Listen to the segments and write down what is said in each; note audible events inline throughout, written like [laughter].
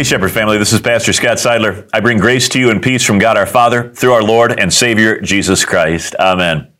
Hey, Shepherd family, this is Pastor Scott Seidler. I bring grace to you and peace from God our Father through our Lord and Savior, Jesus Christ. Amen.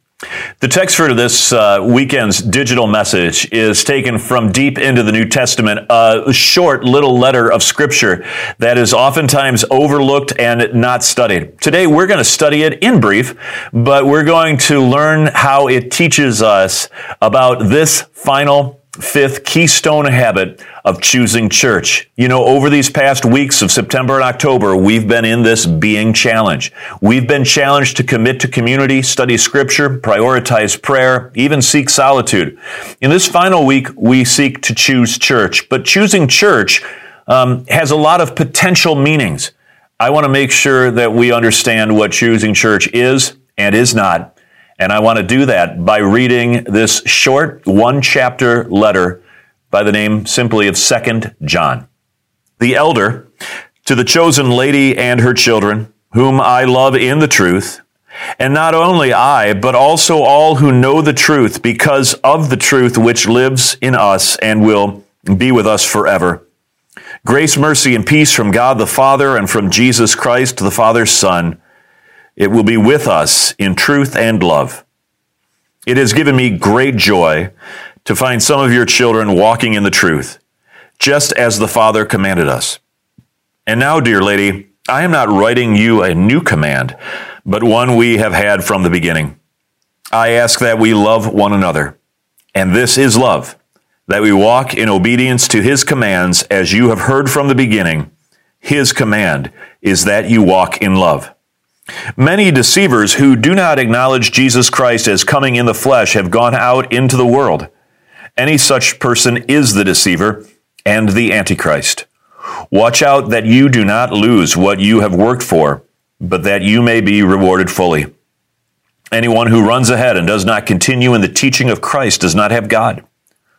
The text for this uh, weekend's digital message is taken from deep into the New Testament, a short little letter of Scripture that is oftentimes overlooked and not studied. Today we're going to study it in brief, but we're going to learn how it teaches us about this final fifth keystone habit of choosing church. You know, over these past weeks of September and October, we've been in this being challenge. We've been challenged to commit to community, study scripture, prioritize prayer, even seek solitude. In this final week, we seek to choose church, but choosing church um, has a lot of potential meanings. I want to make sure that we understand what choosing church is and is not and I want to do that by reading this short one chapter letter by the name simply of Second John. The elder to the chosen lady and her children, whom I love in the truth, and not only I, but also all who know the truth because of the truth which lives in us and will be with us forever. Grace, mercy, and peace from God the Father and from Jesus Christ, the Father's Son it will be with us in truth and love. It has given me great joy to find some of your children walking in the truth, just as the Father commanded us. And now, dear lady, I am not writing you a new command, but one we have had from the beginning. I ask that we love one another. And this is love, that we walk in obedience to his commands as you have heard from the beginning. His command is that you walk in love. Many deceivers who do not acknowledge Jesus Christ as coming in the flesh have gone out into the world. Any such person is the deceiver and the Antichrist. Watch out that you do not lose what you have worked for, but that you may be rewarded fully. Anyone who runs ahead and does not continue in the teaching of Christ does not have God.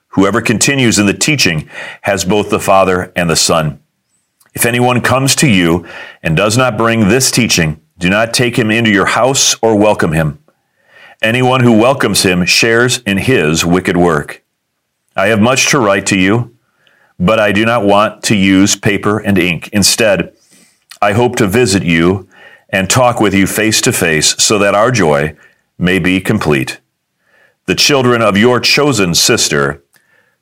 Whoever continues in the teaching has both the Father and the Son. If anyone comes to you and does not bring this teaching, do not take him into your house or welcome him. Anyone who welcomes him shares in his wicked work. I have much to write to you, but I do not want to use paper and ink. Instead, I hope to visit you and talk with you face to face so that our joy may be complete. The children of your chosen sister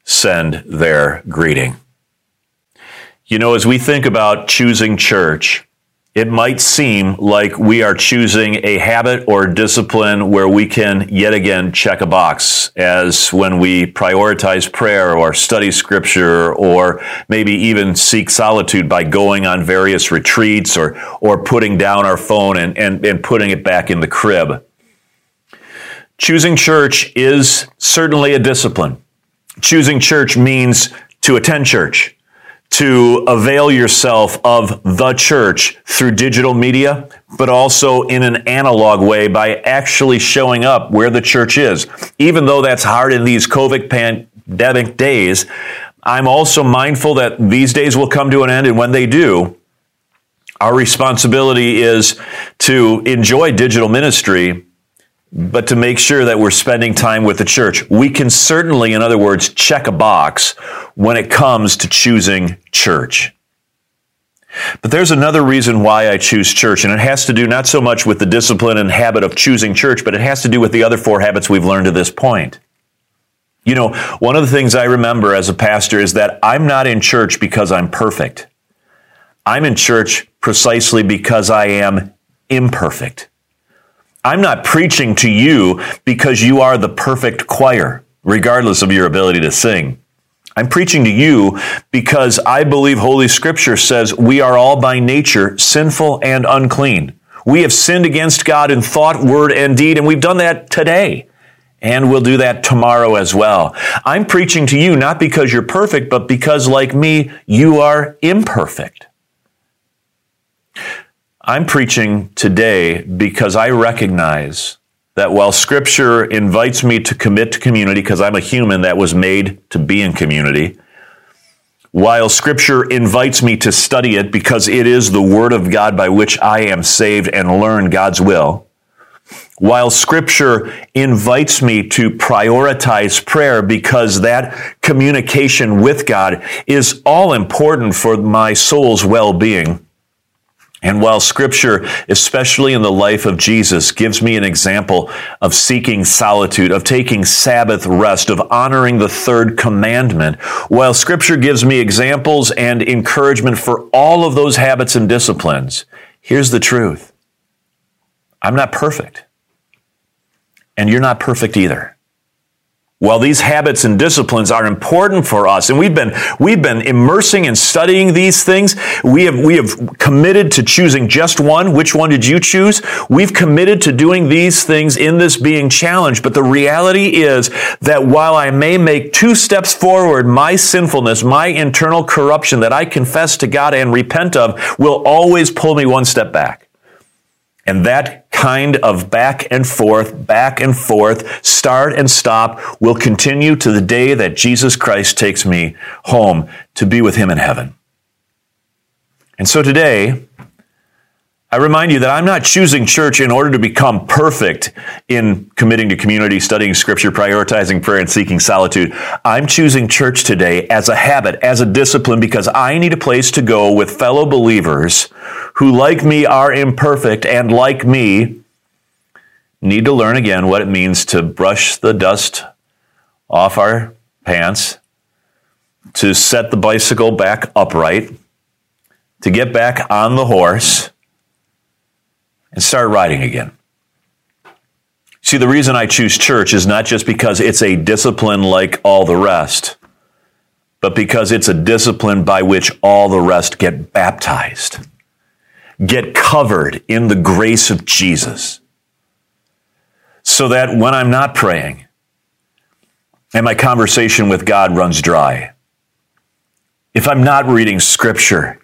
send their greeting. You know, as we think about choosing church, it might seem like we are choosing a habit or discipline where we can yet again check a box, as when we prioritize prayer or study scripture or maybe even seek solitude by going on various retreats or, or putting down our phone and, and, and putting it back in the crib. Choosing church is certainly a discipline. Choosing church means to attend church to avail yourself of the church through digital media, but also in an analog way by actually showing up where the church is. Even though that's hard in these COVID pandemic days, I'm also mindful that these days will come to an end, and when they do, our responsibility is to enjoy digital ministry but to make sure that we're spending time with the church. We can certainly, in other words, check a box when it comes to choosing church. But there's another reason why I choose church, and it has to do not so much with the discipline and habit of choosing church, but it has to do with the other four habits we've learned to this point. You know, one of the things I remember as a pastor is that I'm not in church because I'm perfect. I'm in church precisely because I am imperfect. I'm not preaching to you because you are the perfect choir, regardless of your ability to sing. I'm preaching to you because I believe Holy Scripture says we are all by nature sinful and unclean. We have sinned against God in thought, word, and deed, and we've done that today. And we'll do that tomorrow as well. I'm preaching to you not because you're perfect, but because, like me, you are imperfect. I'm preaching today because I recognize that while Scripture invites me to commit to community, because I'm a human that was made to be in community, while Scripture invites me to study it because it is the Word of God by which I am saved and learn God's will, while scripture invites me to prioritize prayer because that communication with God is all important for my soul's well-being, and while scripture, especially in the life of Jesus, gives me an example of seeking solitude, of taking Sabbath rest, of honoring the third commandment, while scripture gives me examples and encouragement for all of those habits and disciplines, here's the truth. I'm not perfect. And you're not perfect either. While these habits and disciplines are important for us, and we've been, we've been immersing and studying these things, we have, we have committed to choosing just one. Which one did you choose? We've committed to doing these things in this being challenged. But the reality is that while I may make two steps forward, my sinfulness, my internal corruption that I confess to God and repent of will always pull me one step back. And that kind of back and forth, back and forth, start and stop will continue to the day that Jesus Christ takes me home to be with him in heaven. And so today, I remind you that I'm not choosing church in order to become perfect in committing to community, studying scripture, prioritizing prayer, and seeking solitude. I'm choosing church today as a habit, as a discipline, because I need a place to go with fellow believers who, like me, are imperfect and, like me, need to learn again what it means to brush the dust off our pants, to set the bicycle back upright, to get back on the horse and start writing again. See, the reason I choose church is not just because it's a discipline like all the rest, but because it's a discipline by which all the rest get baptized, get covered in the grace of Jesus. So that when I'm not praying and my conversation with God runs dry, if I'm not reading scripture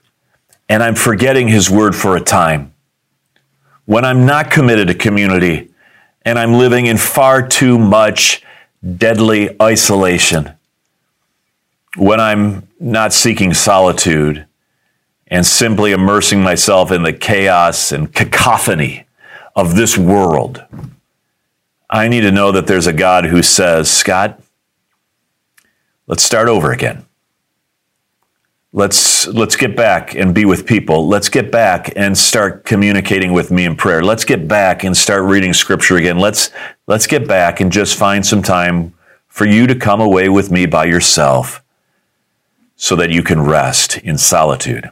and I'm forgetting his word for a time, when I'm not committed to community and I'm living in far too much deadly isolation, when I'm not seeking solitude and simply immersing myself in the chaos and cacophony of this world, I need to know that there's a God who says, Scott, let's start over again. Let's let's get back and be with people. Let's get back and start communicating with me in prayer. Let's get back and start reading scripture again. Let's let's get back and just find some time for you to come away with me by yourself so that you can rest in solitude.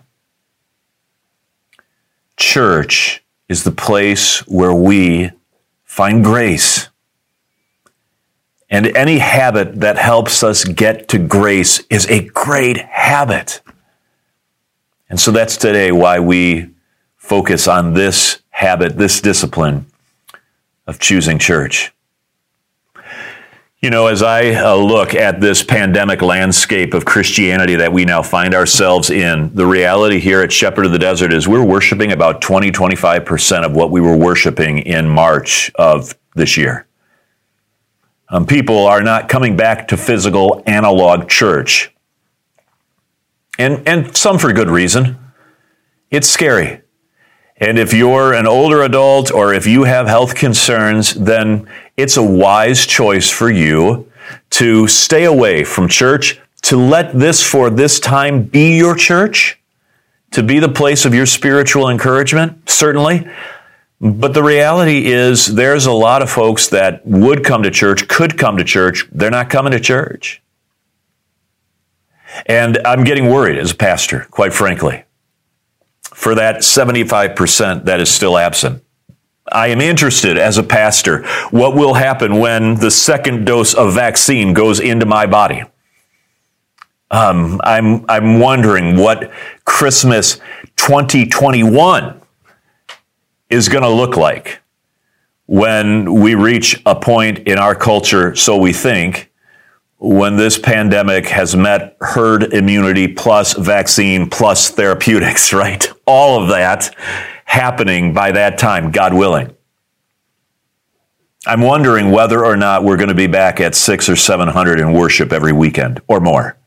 Church is the place where we find grace. And any habit that helps us get to grace is a great habit. And so that's today why we focus on this habit, this discipline of choosing church. You know, as I uh, look at this pandemic landscape of Christianity that we now find ourselves in, the reality here at Shepherd of the Desert is we're worshiping about 20, 25% of what we were worshiping in March of this year. Um, people are not coming back to physical analog church and, and some for good reason. It's scary. And if you're an older adult or if you have health concerns, then it's a wise choice for you to stay away from church, to let this for this time be your church, to be the place of your spiritual encouragement, certainly. But the reality is, there's a lot of folks that would come to church, could come to church, they're not coming to church. And I'm getting worried as a pastor, quite frankly, for that 75% that is still absent. I am interested as a pastor what will happen when the second dose of vaccine goes into my body. Um, I'm, I'm wondering what Christmas 2021 is going to look like when we reach a point in our culture, so we think, when this pandemic has met herd immunity plus vaccine plus therapeutics, [laughs] right? All of that happening by that time, God willing. I'm wondering whether or not we're going to be back at six or 700 in worship every weekend or more.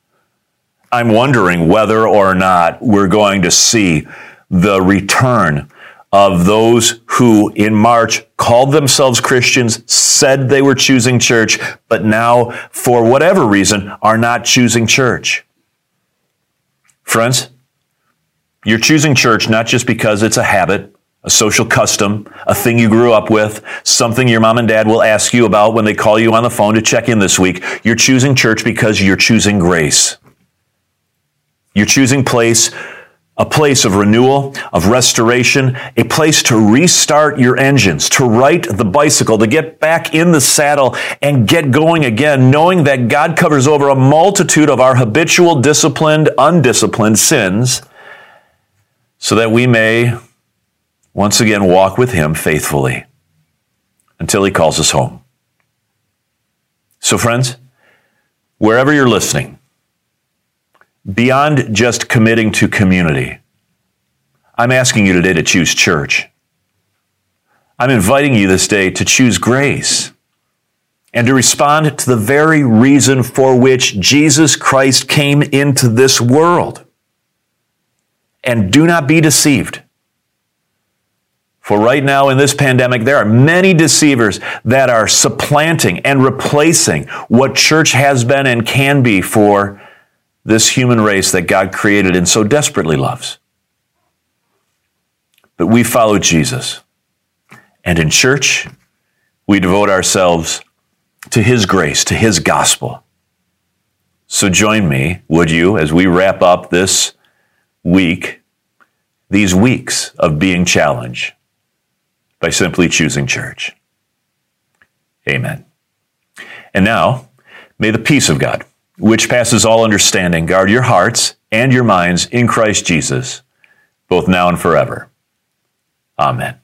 I'm wondering whether or not we're going to see the return of those who in March called themselves Christians, said they were choosing church, but now, for whatever reason, are not choosing church. Friends, you're choosing church not just because it's a habit, a social custom, a thing you grew up with, something your mom and dad will ask you about when they call you on the phone to check in this week. You're choosing church because you're choosing grace. You're choosing place a place of renewal, of restoration, a place to restart your engines, to right the bicycle, to get back in the saddle and get going again, knowing that God covers over a multitude of our habitual, disciplined, undisciplined sins, so that we may once again walk with Him faithfully until He calls us home. So, friends, wherever you're listening, beyond just committing to community, I'm asking you today to choose church. I'm inviting you this day to choose grace and to respond to the very reason for which Jesus Christ came into this world. And do not be deceived. For right now in this pandemic, there are many deceivers that are supplanting and replacing what church has been and can be for this human race that God created and so desperately loves. But we follow Jesus. And in church, we devote ourselves to His grace, to His gospel. So join me, would you, as we wrap up this week, these weeks of being challenged by simply choosing church. Amen. And now, may the peace of God which passes all understanding, guard your hearts and your minds in Christ Jesus, both now and forever. Amen.